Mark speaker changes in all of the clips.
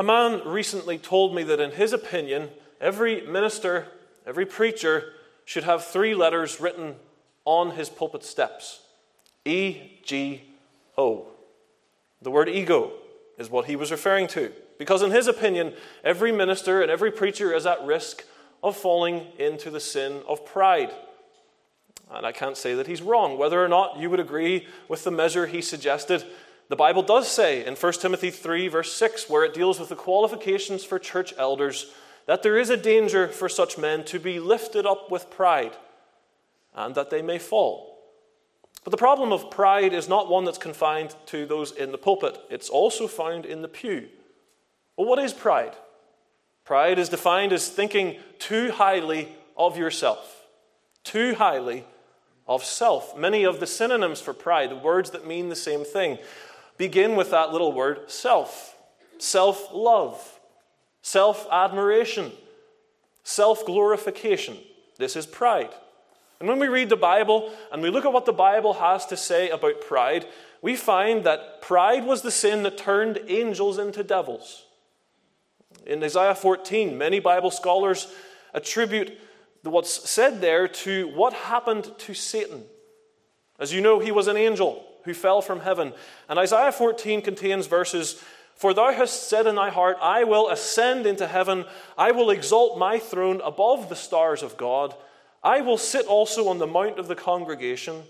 Speaker 1: A man recently told me that, in his opinion, every minister, every preacher should have three letters written on his pulpit steps E G O. The word ego is what he was referring to. Because, in his opinion, every minister and every preacher is at risk of falling into the sin of pride. And I can't say that he's wrong. Whether or not you would agree with the measure he suggested, the Bible does say in 1 Timothy 3, verse 6, where it deals with the qualifications for church elders, that there is a danger for such men to be lifted up with pride and that they may fall. But the problem of pride is not one that's confined to those in the pulpit, it's also found in the pew. Well, what is pride? Pride is defined as thinking too highly of yourself, too highly of self. Many of the synonyms for pride, the words that mean the same thing, begin with that little word self. Self love, self admiration, self glorification. This is pride. And when we read the Bible and we look at what the Bible has to say about pride, we find that pride was the sin that turned angels into devils. In Isaiah 14, many Bible scholars attribute what's said there to what happened to Satan. As you know, he was an angel who fell from heaven. And Isaiah 14 contains verses For thou hast said in thy heart, I will ascend into heaven, I will exalt my throne above the stars of God. I will sit also on the mount of the congregation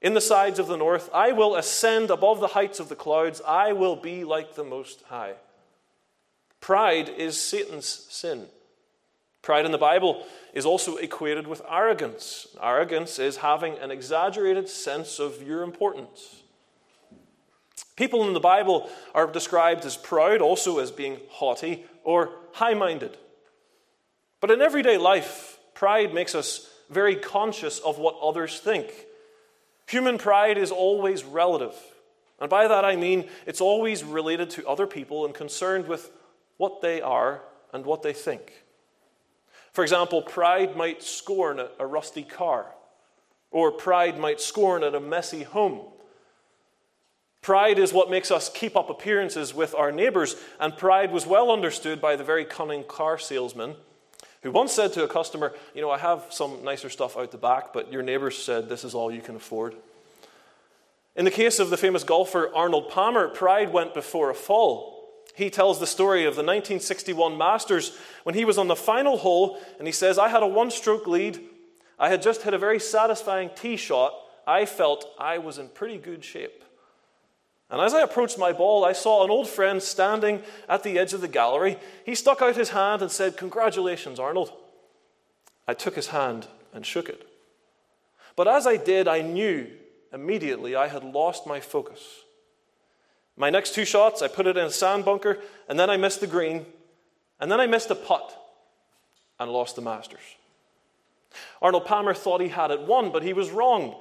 Speaker 1: in the sides of the north. I will ascend above the heights of the clouds. I will be like the Most High. Pride is Satan's sin. Pride in the Bible is also equated with arrogance. Arrogance is having an exaggerated sense of your importance. People in the Bible are described as proud, also as being haughty or high minded. But in everyday life, pride makes us very conscious of what others think. Human pride is always relative. And by that I mean it's always related to other people and concerned with what they are and what they think. For example, pride might scorn a rusty car, or pride might scorn at a messy home. Pride is what makes us keep up appearances with our neighbors, and pride was well understood by the very cunning car salesman who once said to a customer, You know, I have some nicer stuff out the back, but your neighbors said this is all you can afford. In the case of the famous golfer Arnold Palmer, pride went before a fall. He tells the story of the 1961 Masters when he was on the final hole and he says, I had a one stroke lead. I had just hit a very satisfying tee shot. I felt I was in pretty good shape. And as I approached my ball, I saw an old friend standing at the edge of the gallery. He stuck out his hand and said, Congratulations, Arnold. I took his hand and shook it. But as I did, I knew immediately I had lost my focus. My next two shots, I put it in a sand bunker, and then I missed the green, and then I missed a putt and lost the Masters. Arnold Palmer thought he had it won, but he was wrong.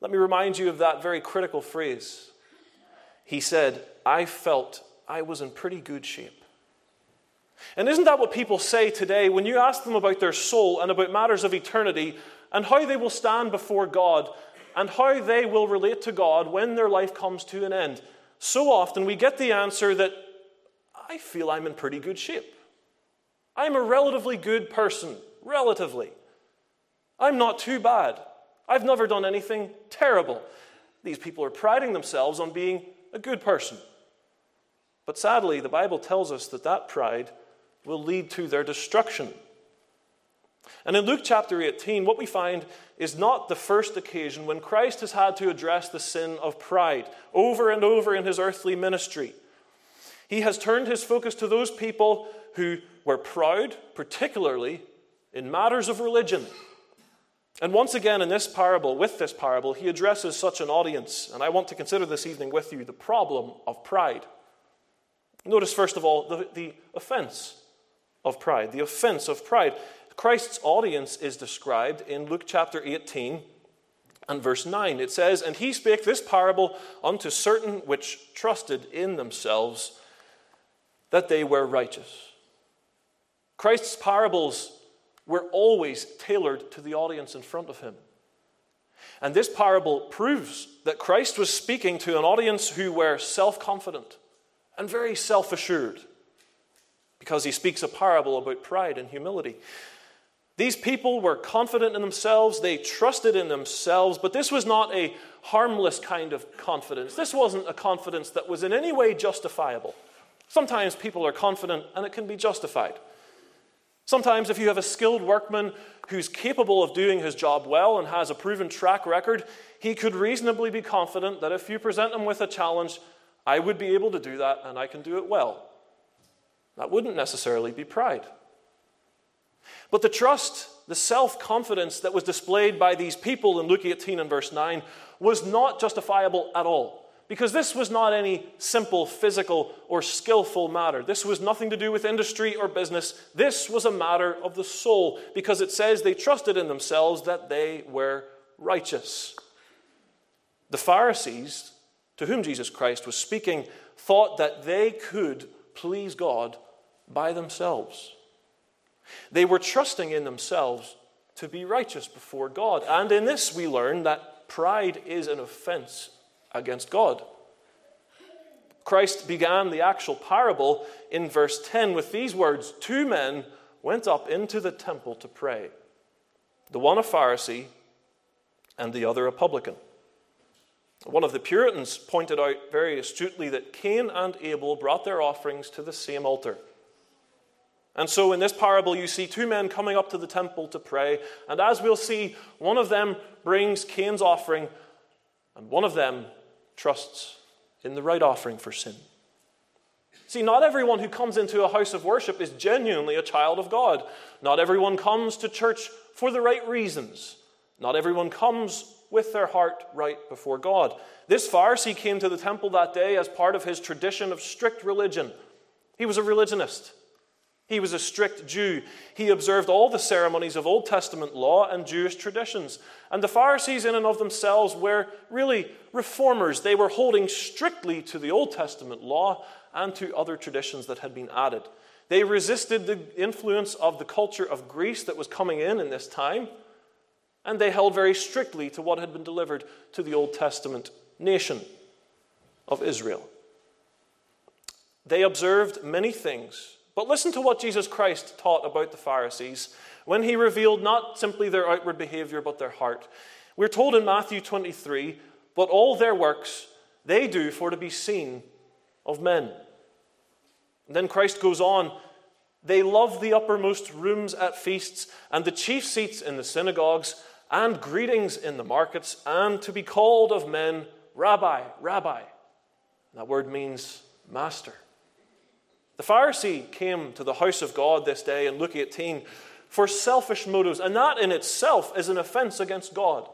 Speaker 1: Let me remind you of that very critical phrase. He said, I felt I was in pretty good shape. And isn't that what people say today when you ask them about their soul and about matters of eternity and how they will stand before God and how they will relate to God when their life comes to an end? So often we get the answer that I feel I'm in pretty good shape. I'm a relatively good person, relatively. I'm not too bad. I've never done anything terrible. These people are priding themselves on being a good person. But sadly, the Bible tells us that that pride will lead to their destruction. And in Luke chapter 18, what we find is not the first occasion when Christ has had to address the sin of pride over and over in his earthly ministry. He has turned his focus to those people who were proud, particularly in matters of religion. And once again, in this parable, with this parable, he addresses such an audience. And I want to consider this evening with you the problem of pride. Notice, first of all, the, the offense of pride. The offense of pride. Christ's audience is described in Luke chapter 18 and verse 9. It says, And he spake this parable unto certain which trusted in themselves that they were righteous. Christ's parables were always tailored to the audience in front of him. And this parable proves that Christ was speaking to an audience who were self confident and very self assured. because he speaks a parable about pride and humility. These people were confident in themselves, they trusted in themselves, but this was not a harmless kind of confidence. This wasn't a confidence that was in any way justifiable. Sometimes people are confident and it can be justified. Sometimes, if you have a skilled workman who's capable of doing his job well and has a proven track record, he could reasonably be confident that if you present him with a challenge, I would be able to do that and I can do it well. That wouldn't necessarily be pride. But the trust, the self confidence that was displayed by these people in Luke 18 and verse 9 was not justifiable at all. Because this was not any simple physical or skillful matter. This was nothing to do with industry or business. This was a matter of the soul, because it says they trusted in themselves that they were righteous. The Pharisees, to whom Jesus Christ was speaking, thought that they could please God by themselves. They were trusting in themselves to be righteous before God. And in this, we learn that pride is an offense against God. Christ began the actual parable in verse 10 with these words Two men went up into the temple to pray, the one a Pharisee and the other a publican. One of the Puritans pointed out very astutely that Cain and Abel brought their offerings to the same altar. And so in this parable, you see two men coming up to the temple to pray. And as we'll see, one of them brings Cain's offering, and one of them trusts in the right offering for sin. See, not everyone who comes into a house of worship is genuinely a child of God. Not everyone comes to church for the right reasons. Not everyone comes with their heart right before God. This Pharisee came to the temple that day as part of his tradition of strict religion. He was a religionist. He was a strict Jew. He observed all the ceremonies of Old Testament law and Jewish traditions. And the Pharisees, in and of themselves, were really reformers. They were holding strictly to the Old Testament law and to other traditions that had been added. They resisted the influence of the culture of Greece that was coming in in this time, and they held very strictly to what had been delivered to the Old Testament nation of Israel. They observed many things but listen to what Jesus Christ taught about the Pharisees when he revealed not simply their outward behavior, but their heart. We're told in Matthew 23 but all their works they do for to be seen of men. And then Christ goes on they love the uppermost rooms at feasts and the chief seats in the synagogues and greetings in the markets and to be called of men rabbi, rabbi. That word means master. The Pharisee came to the house of God this day in Luke 18 for selfish motives, and that in itself is an offense against God.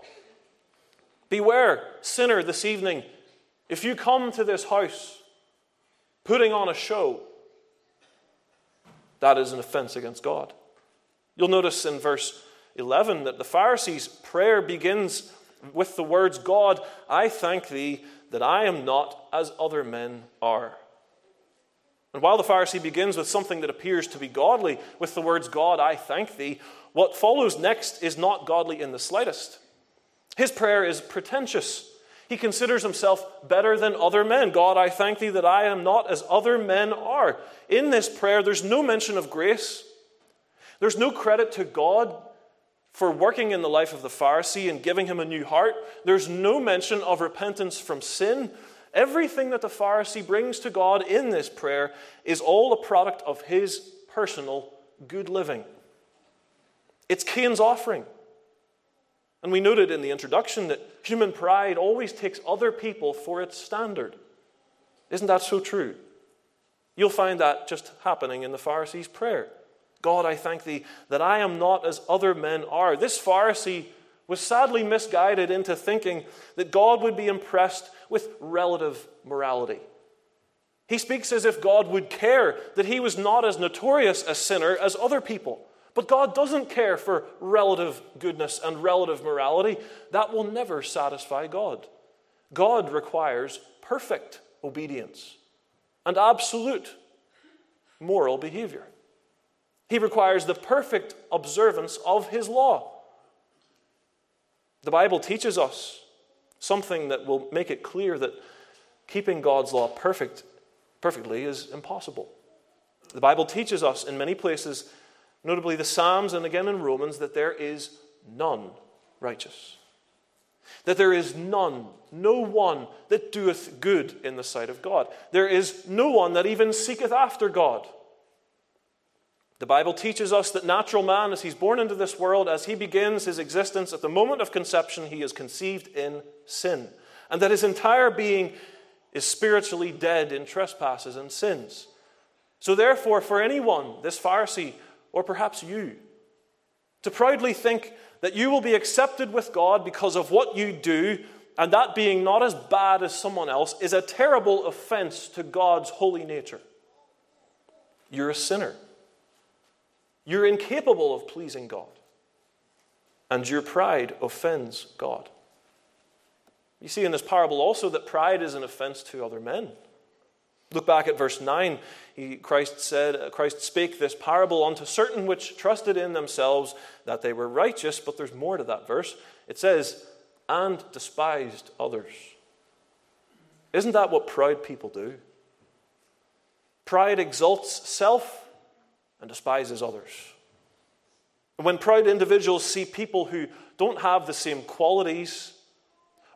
Speaker 1: Beware, sinner, this evening, if you come to this house putting on a show, that is an offense against God. You'll notice in verse 11 that the Pharisee's prayer begins with the words, God, I thank thee that I am not as other men are. And while the Pharisee begins with something that appears to be godly, with the words, God, I thank thee, what follows next is not godly in the slightest. His prayer is pretentious. He considers himself better than other men. God, I thank thee that I am not as other men are. In this prayer, there's no mention of grace. There's no credit to God for working in the life of the Pharisee and giving him a new heart. There's no mention of repentance from sin. Everything that the Pharisee brings to God in this prayer is all a product of his personal good living. It's Cain's offering. And we noted in the introduction that human pride always takes other people for its standard. Isn't that so true? You'll find that just happening in the Pharisee's prayer. God, I thank thee that I am not as other men are. This Pharisee was sadly misguided into thinking that God would be impressed with relative morality. He speaks as if God would care that he was not as notorious a sinner as other people. But God doesn't care for relative goodness and relative morality. That will never satisfy God. God requires perfect obedience and absolute moral behavior. He requires the perfect observance of his law. The Bible teaches us something that will make it clear that keeping God's law perfect, perfectly is impossible. The Bible teaches us in many places, notably the Psalms and again in Romans, that there is none righteous. That there is none, no one that doeth good in the sight of God. There is no one that even seeketh after God. The Bible teaches us that natural man, as he's born into this world, as he begins his existence at the moment of conception, he is conceived in sin. And that his entire being is spiritually dead in trespasses and sins. So, therefore, for anyone, this Pharisee, or perhaps you, to proudly think that you will be accepted with God because of what you do, and that being not as bad as someone else, is a terrible offense to God's holy nature. You're a sinner. You're incapable of pleasing God. And your pride offends God. You see in this parable also that pride is an offense to other men. Look back at verse 9. He, Christ said, uh, Christ spake this parable unto certain which trusted in themselves that they were righteous, but there's more to that verse. It says, and despised others. Isn't that what proud people do? Pride exalts self and despises others. When proud individuals see people who don't have the same qualities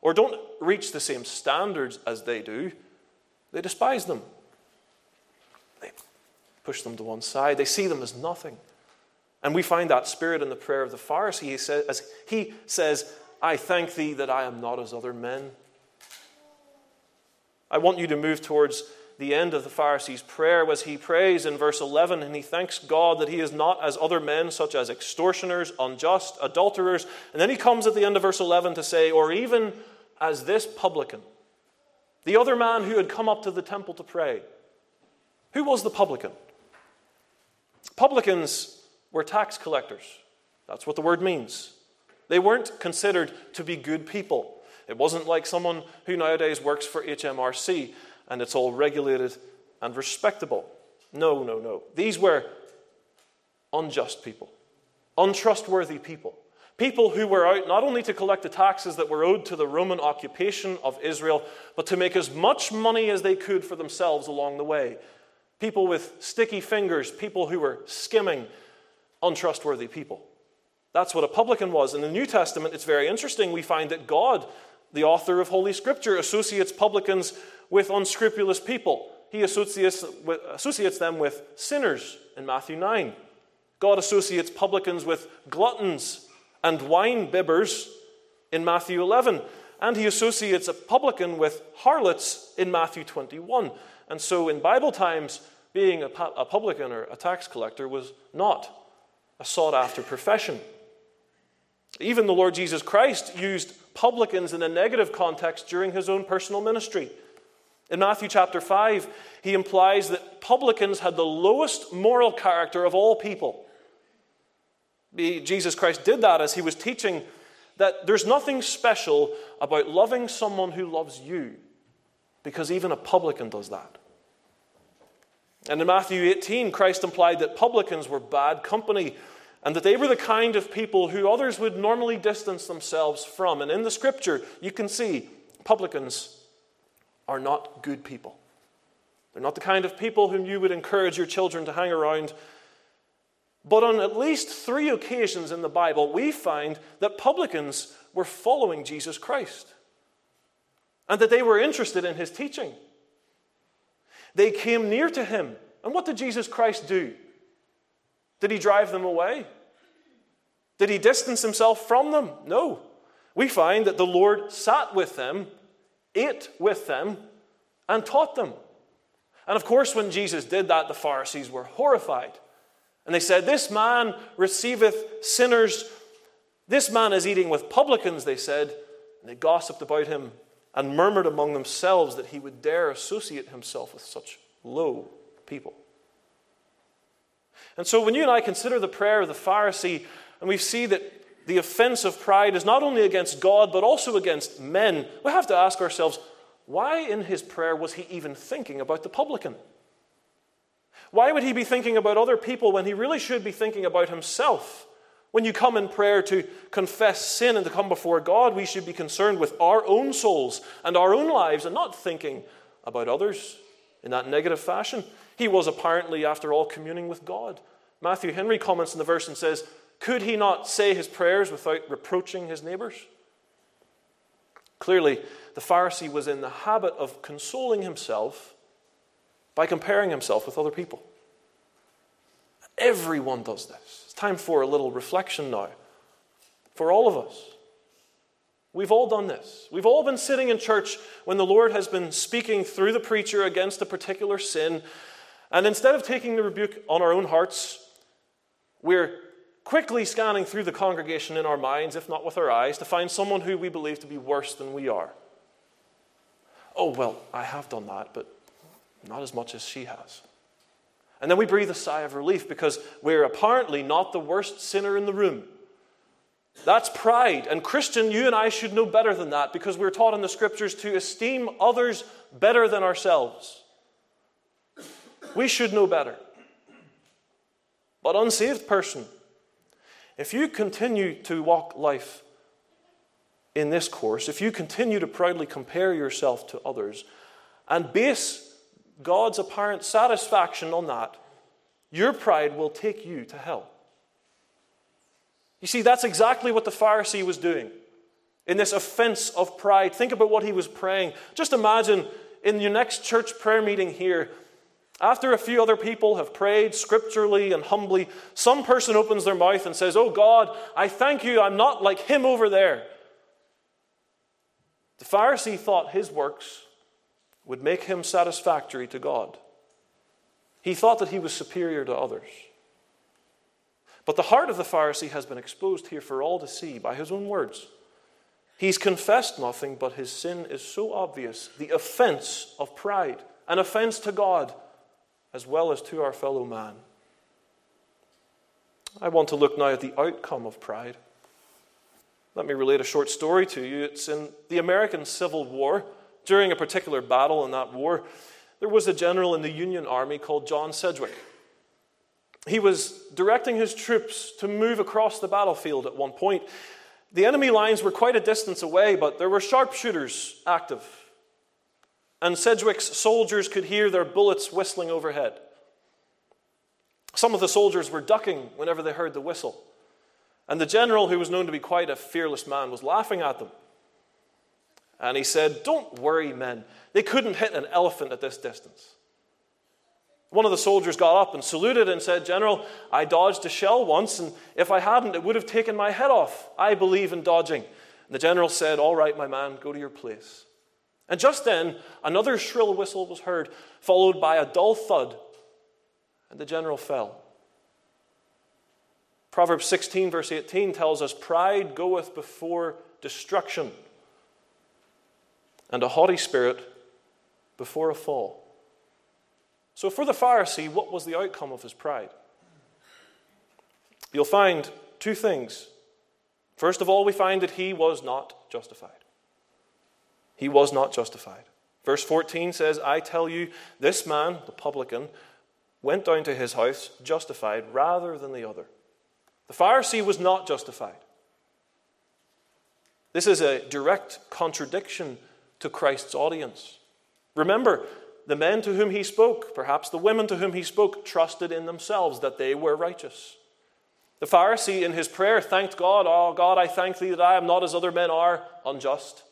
Speaker 1: or don't reach the same standards as they do, they despise them. They push them to one side. They see them as nothing. And we find that spirit in the prayer of the Pharisee. He says, as he says, I thank thee that I am not as other men. I want you to move towards the end of the Pharisee's prayer was he prays in verse 11 and he thanks God that he is not as other men, such as extortioners, unjust, adulterers. And then he comes at the end of verse 11 to say, or even as this publican, the other man who had come up to the temple to pray. Who was the publican? Publicans were tax collectors. That's what the word means. They weren't considered to be good people. It wasn't like someone who nowadays works for HMRC and it's all regulated and respectable. No, no, no. These were unjust people, untrustworthy people. People who were out not only to collect the taxes that were owed to the Roman occupation of Israel, but to make as much money as they could for themselves along the way. People with sticky fingers, people who were skimming, untrustworthy people. That's what a publican was. In the New Testament, it's very interesting. We find that God, the author of Holy Scripture, associates publicans with unscrupulous people. He associates, them with sinners in Matthew 9. God associates publicans with gluttons and wine bibbers in Matthew 11. And he associates a publican with harlots in Matthew 21. And so in Bible times, being a, a publican or a tax collector was not a sought after profession. Even the Lord Jesus Christ used publicans in a negative context during his own personal ministry. In Matthew chapter 5, he implies that publicans had the lowest moral character of all people. Jesus Christ did that as he was teaching that there's nothing special about loving someone who loves you, because even a publican does that. And in Matthew 18, Christ implied that publicans were bad company and that they were the kind of people who others would normally distance themselves from. And in the scripture, you can see publicans are not good people. They're not the kind of people whom you would encourage your children to hang around. But on at least three occasions in the Bible, we find that publicans were following Jesus Christ and that they were interested in his teaching. They came near to him. And what did Jesus Christ do? Did he drive them away? Did he distance himself from them? No. We find that the Lord sat with them ate with them, and taught them. And of course, when Jesus did that, the Pharisees were horrified. And they said, This man receiveth sinners. This man is eating with publicans, they said. And they gossiped about him and murmured among themselves that he would dare associate himself with such low people. And so when you and I consider the prayer of the Pharisee, and we see that the offense of pride is not only against God, but also against men, we have to ask ourselves why in his prayer was he even thinking about the publican? Why would he be thinking about other people when he really should be thinking about himself? When you come in prayer to confess sin and to come before God, we should be concerned with our own souls and our own lives and not thinking about others in that negative fashion. He was apparently, after all, communing with God. Matthew Henry comments in the verse and says, Could he not say his prayers without reproaching his neighbors? Clearly, the Pharisee was in the habit of consoling himself by comparing himself with other people. Everyone does this. It's time for a little reflection now for all of us. We've all done this. We've all been sitting in church when the Lord has been speaking through the preacher against a particular sin, and instead of taking the rebuke on our own hearts, we're quickly scanning through the congregation in our minds, if not with our eyes, to find someone who we believe to be worse than we are. Oh, well, I have done that, but not as much as she has. And then we breathe a sigh of relief because we're apparently not the worst sinner in the room. That's pride. And Christian, you and I should know better than that because we're taught in the scriptures to esteem others better than ourselves. We should know better. But, unsaved person, if you continue to walk life in this course, if you continue to proudly compare yourself to others and base God's apparent satisfaction on that, your pride will take you to hell. You see, that's exactly what the Pharisee was doing in this offense of pride. Think about what he was praying. Just imagine in your next church prayer meeting here, after a few other people have prayed scripturally and humbly, some person opens their mouth and says, Oh God, I thank you, I'm not like him over there. The Pharisee thought his works would make him satisfactory to God. He thought that he was superior to others. But the heart of the Pharisee has been exposed here for all to see by his own words. He's confessed nothing, but his sin is so obvious the offense of pride, an offense to God as well as to our fellow man. I want to look now at the outcome of pride. Let me relate a short story to you. It's in the American Civil War. During a particular battle in that war, there was a general in the Union Army called John Sedgwick. He was directing his troops to move across the battlefield at one point. The enemy lines were quite a distance away, but there were sharpshooters active. And Sedgwick's soldiers could hear their bullets whistling overhead. Some of the soldiers were ducking whenever they heard the whistle. And the general, who was known to be quite a fearless man, was laughing at them. And he said, Don't worry, men. They couldn't hit an elephant at this distance. One of the soldiers got up and saluted and said, General, I dodged a shell once, and if I hadn't, it would have taken my head off. I believe in dodging. And the general said, All right, my man, go to your place. And just then, another shrill whistle was heard, followed by a dull thud, and the general fell. Proverbs 16, verse 18 tells us, Pride goeth before destruction, and a haughty spirit before a fall. So, for the Pharisee, what was the outcome of his pride? You'll find two things. First of all, we find that he was not justified. He was not justified. Verse 14 says, I tell you, this man, the publican, went down to his house justified rather than the other. The Pharisee was not justified. This is a direct contradiction to Christ's audience. Remember, the men to whom he spoke, perhaps the women to whom he spoke, trusted in themselves that they were righteous. The Pharisee, in his prayer, thanked God, Oh God, I thank thee that I am not as other men are, unjust.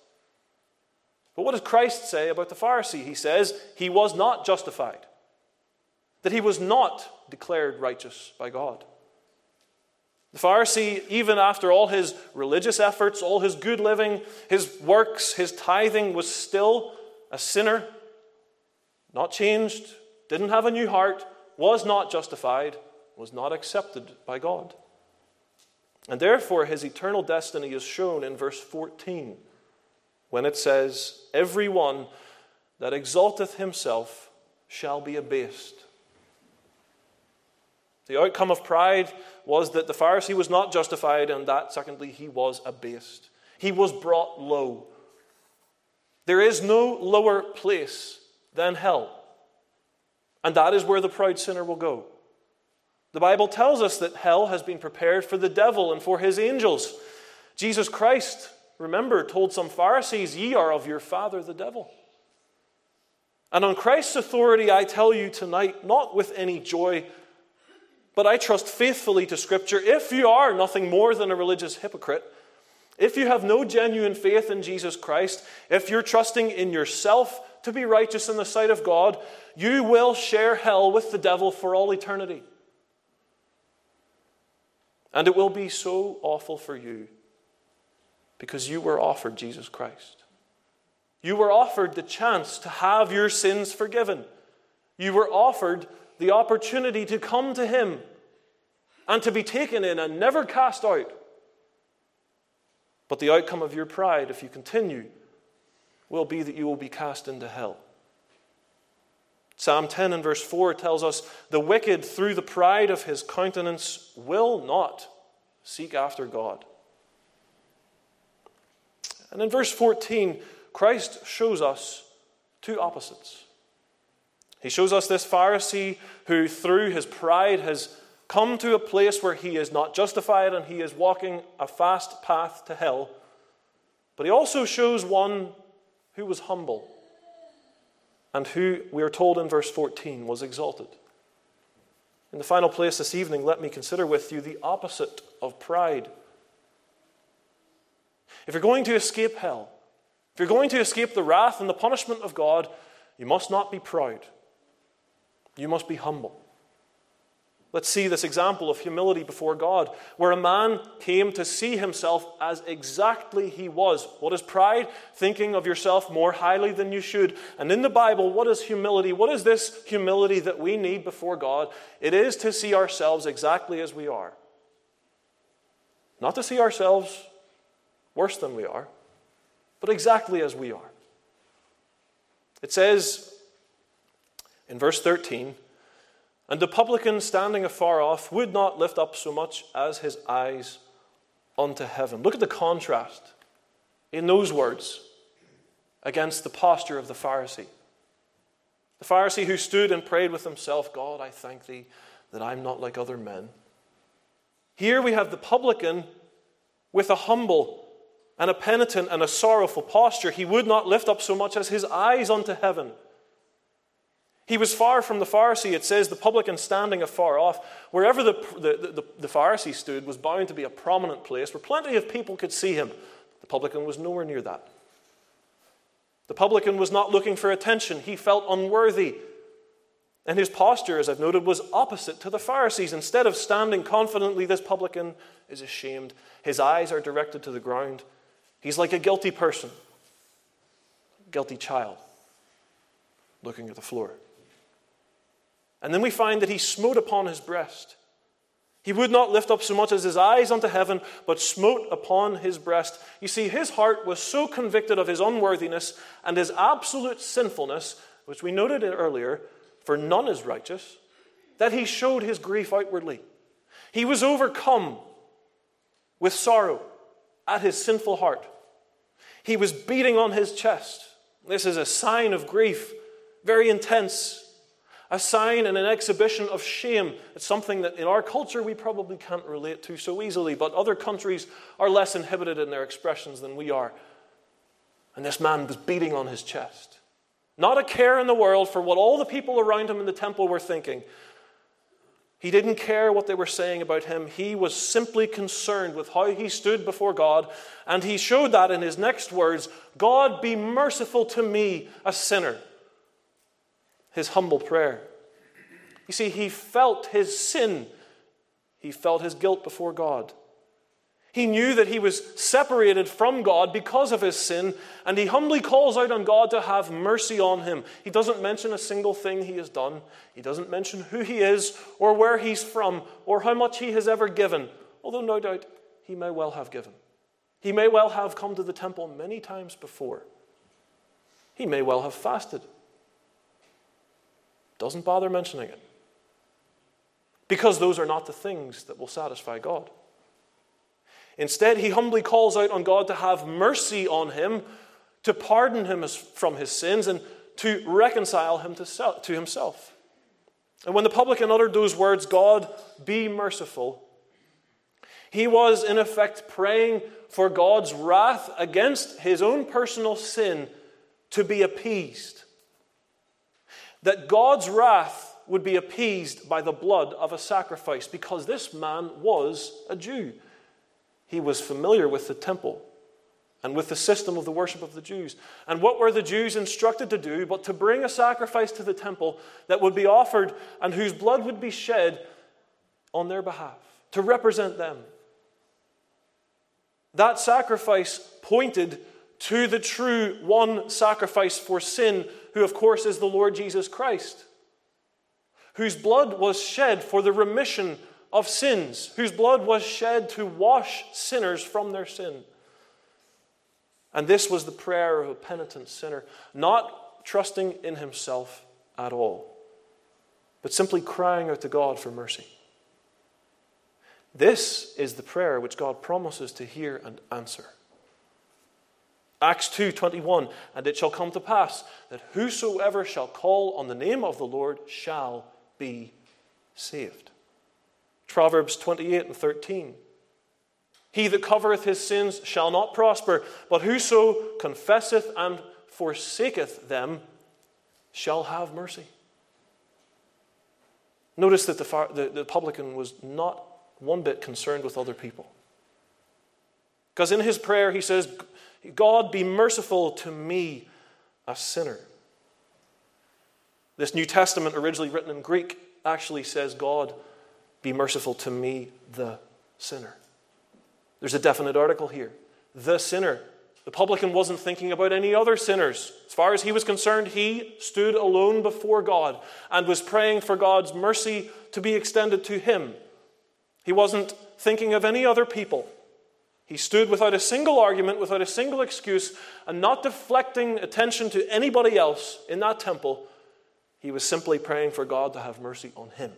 Speaker 1: But what does Christ say about the Pharisee? He says he was not justified, that he was not declared righteous by God. The Pharisee, even after all his religious efforts, all his good living, his works, his tithing, was still a sinner not changed, didn't have a new heart, was not justified, was not accepted by God. And therefore, his eternal destiny is shown in verse 14 when it says, Every one that exalteth himself shall be abased. The outcome of pride was that the Pharisee was not justified, and that, secondly, he was abased. He was brought low. There is no lower place than hell. And that is where the proud sinner will go. The Bible tells us that hell has been prepared for the devil and for his angels. Jesus Christ, remember, told some Pharisees, Ye are of your father the devil. And on Christ's authority, I tell you tonight, not with any joy, but I trust faithfully to Scripture, if you are nothing more than a religious hypocrite, if you have no genuine faith in Jesus Christ, if you're trusting in yourself to be righteous in the sight of God, you will share hell with the devil for all eternity. And it will be so awful for you because you were offered Jesus Christ. You were offered the chance to have your sins forgiven. You were offered the opportunity to come to Him and to be taken in and never cast out. But the outcome of your pride, if you continue, will be that you will be cast into hell. Psalm 10 and verse 4 tells us the wicked, through the pride of his countenance, will not seek after God. And in verse 14, Christ shows us two opposites. He shows us this Pharisee who, through his pride, has come to a place where he is not justified and he is walking a fast path to hell. But he also shows one who was humble and who, we are told in verse 14, was exalted. In the final place this evening, let me consider with you the opposite of pride. If you're going to escape hell, if you're going to escape the wrath and the punishment of God, you must not be proud. You must be humble. Let's see this example of humility before God, where a man came to see himself as exactly he was. What is pride? Thinking of yourself more highly than you should. And in the Bible, what is humility? What is this humility that we need before God? It is to see ourselves exactly as we are. Not to see ourselves worse than we are, but exactly as we are. It says in verse 13, and the publican standing afar off would not lift up so much as his eyes unto heaven. Look at the contrast in those words against the posture of the Pharisee. The Pharisee who stood and prayed with himself, God, I thank thee that I'm not like other men. Here we have the publican with a humble and a penitent and a sorrowful posture. He would not lift up so much as his eyes unto heaven. He was far from the Pharisee. It says the publican standing afar off. Wherever the, the, the, the, Pharisee stood was bound to be a prominent place where plenty of people could see him. The publican was nowhere near that. The publican was not looking for attention, he felt unworthy. And his posture, as I've noted, was opposite to the Pharisees. Instead of standing confidently, this publican is ashamed. His eyes are directed to the ground. He's like a guilty person, guilty child, looking at the floor. And then we find that he smote upon his breast. He would not lift up so much as his eyes unto heaven, but smote upon his breast. You see, his heart was so convicted of his unworthiness and his absolute sinfulness, which we noted earlier, for none is righteous, that he showed his grief outwardly. He was overcome with sorrow at his sinful heart. He was beating on his chest. This is a sign of grief, very intense a sign and an exhibition of shame. It's something that in our culture we probably can't relate to so easily, but other countries are less inhibited in their expressions than we are. And this man was beating on his chest. Not a care in the world for what all the people around him in the temple were thinking. He didn't care what they were saying about him. He was simply concerned with how he stood before God. And he showed that in his next words God, be merciful to me, a sinner his humble prayer. You see, he felt his sin, he felt his guilt before God. He knew that he was separated from God because of his sin, and he humbly calls out on God to have mercy on him. He doesn't mention a single thing he has done, he doesn't mention who he is, or where he's from, or how much he has ever given, although no doubt he may well have given. He may well have come to the temple many times before. He may well have fasted. Doesn't bother mentioning it. Because those are not the things that will satisfy God. Instead, he humbly calls out on God to have mercy on him, to pardon him from his sins, and to reconcile him to himself. And when the publican uttered those words, God, be merciful, he was in effect praying for God's wrath against his own personal sin to be appeased. that God's wrath would be appeased by the blood of a sacrifice because this man was a Jew. He was familiar with the temple and with the system of the worship of the Jews. And what were the Jews instructed to do but to bring a sacrifice to the temple that would be offered and whose blood would be shed on their behalf to represent them? That sacrifice pointed to the true one sacrifice for sin, who, of course, is the Lord Jesus Christ, whose blood was shed for the remission of sins, whose blood was shed to wash sinners from their sin. And this was the prayer of a penitent sinner, not trusting in himself at all, but simply crying out to God for mercy. This is the prayer which God promises to hear and answer. Acts 2:21 and it shall come to pass that whosoever shall call on the name of the Lord shall be saved. Proverbs 28 and 13 He that covereth his sins shall not prosper but whoso confesseth and forsaketh them shall have mercy. Notice that the, the, the publican was not one bit concerned with other people. Because in his prayer, he says, God, be merciful to me, a sinner. This New Testament, originally written in Greek, actually says, God, be merciful to me, the sinner. There's a definite article here. The sinner. The publican wasn't thinking about any other sinners. As far as he was concerned, he stood alone before God and was praying for God's mercy to be extended to him. He wasn't thinking of any other people. He stood without a single argument, without a single excuse, and not deflecting attention to anybody else in that temple. He was simply praying for God to have mercy on him.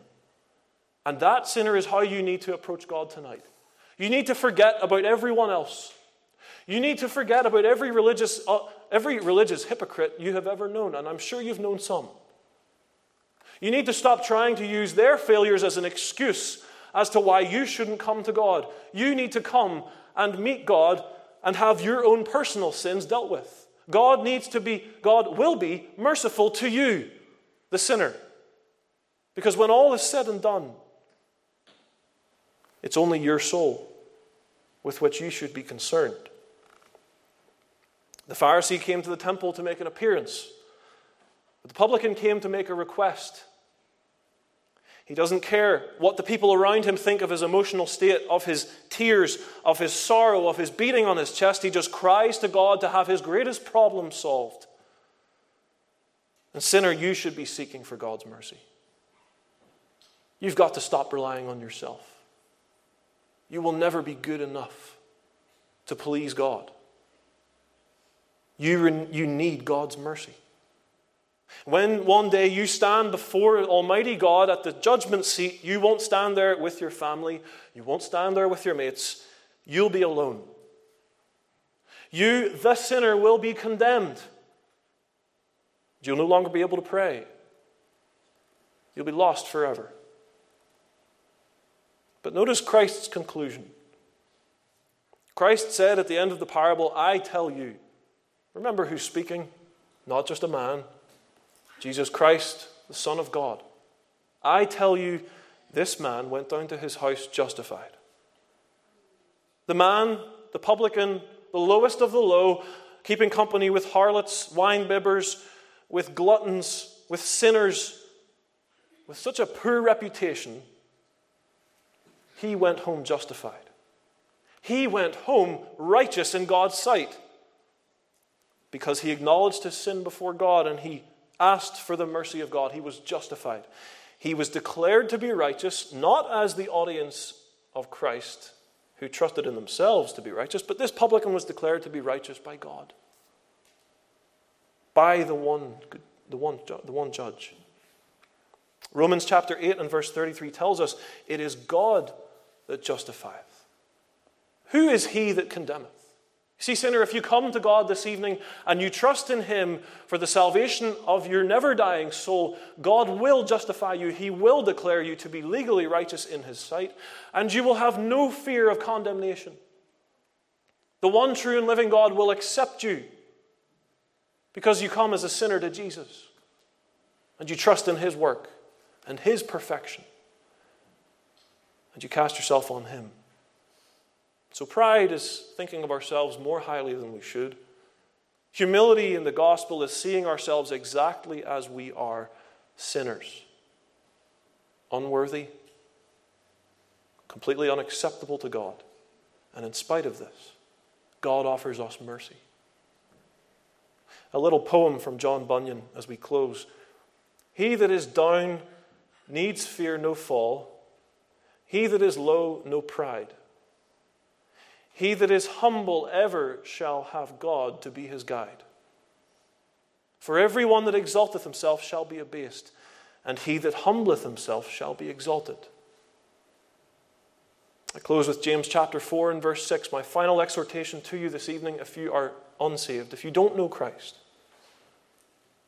Speaker 1: And that, sinner, is how you need to approach God tonight. You need to forget about everyone else. You need to forget about every religious, uh, every religious hypocrite you have ever known, and I'm sure you've known some. You need to stop trying to use their failures as an excuse as to why you shouldn't come to God. You need to come and meet God and have your own personal sins dealt with. God needs to be, God will be merciful to you, the sinner. Because when all is said and done, it's only your soul with which you should be concerned. The Pharisee came to the temple to make an appearance, but the publican came to make a request. He doesn't care what the people around him think of his emotional state, of his tears, of his sorrow, of his beating on his chest. He just cries to God to have his greatest problem solved. And, sinner, you should be seeking for God's mercy. You've got to stop relying on yourself. You will never be good enough to please God. You, you need God's mercy. When one day you stand before Almighty God at the judgment seat, you won't stand there with your family, you won't stand there with your mates, you'll be alone. You, the sinner, will be condemned. You'll no longer be able to pray. You'll be lost forever. But notice Christ's conclusion. Christ said at the end of the parable, I tell you. Remember who's speaking, not just a man, Jesus Christ, the Son of God. I tell you, this man went down to his house justified. The man, the publican, the lowest of the low, keeping company with harlots, wine bibbers, with gluttons, with sinners, with such a poor reputation, he went home justified. He went home righteous in God's sight because he acknowledged his sin before God and he asked for the mercy of God. He was justified. He was declared to be righteous, not as the audience of Christ who trusted in themselves to be righteous, but this publican was declared to be righteous by God, by the one, the one, the one judge. Romans chapter 8 and verse 33 tells us it is God that justifieth. Who is he that condemneth? See, sinner, if you come to God this evening and you trust in Him for the salvation of your never dying soul, God will justify you. He will declare you to be legally righteous in His sight, and you will have no fear of condemnation. The one true and living God will accept you because you come as a sinner to Jesus. and you trust in His work and His perfection, and you cast yourself on Him. So, pride is thinking of ourselves more highly than we should. Humility in the gospel is seeing ourselves exactly as we are sinners, unworthy, completely unacceptable to God. And in spite of this, God offers us mercy. A little poem from John Bunyan as we close. He that is down needs fear no fall, he that is low, no pride. He that is humble ever shall have God to be his guide. For every one that exalteth himself shall be abased, and he that humbleth himself shall be exalted. I close with James chapter 4 and verse 6, my final exhortation to you this evening if you are unsaved, if you don't know Christ.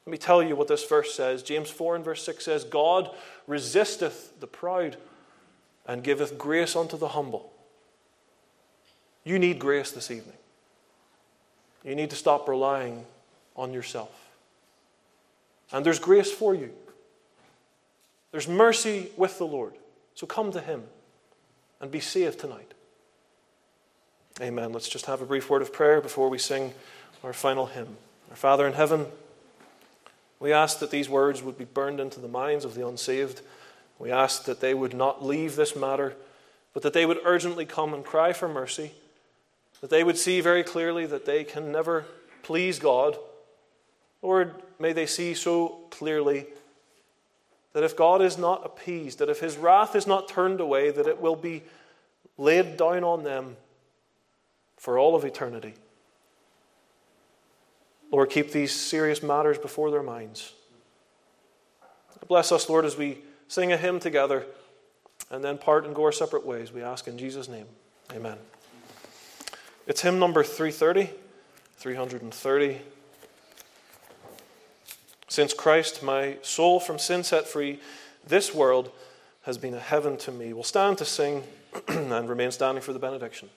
Speaker 1: Let me tell you what this verse says. James 4 and verse 6 says, God resisteth the proud and giveth grace unto the humble. You need grace this evening. You need to stop relying on yourself. And there's grace for you. There's mercy with the Lord. So come to Him and be saved tonight. Amen. Let's just have a brief word of prayer before we sing our final hymn. Our Father in heaven, we ask that these words would be burned into the minds of the unsaved. We ask that they would not leave this matter, but that they would urgently come and cry for mercy, that they would see very clearly that they can never please God. Lord, may they see so clearly that if God is not appeased, that if his wrath is not turned away, that it will be laid down on them for all of eternity. Lord, keep these serious matters before their minds. Bless us, Lord, as we sing a hymn together and then part and go our separate ways. We ask in Jesus' name. Amen. It's hymn number 330, 330. Since Christ, my soul from sin set free, this world has been a heaven to me. We'll stand to sing and remain standing for the benediction.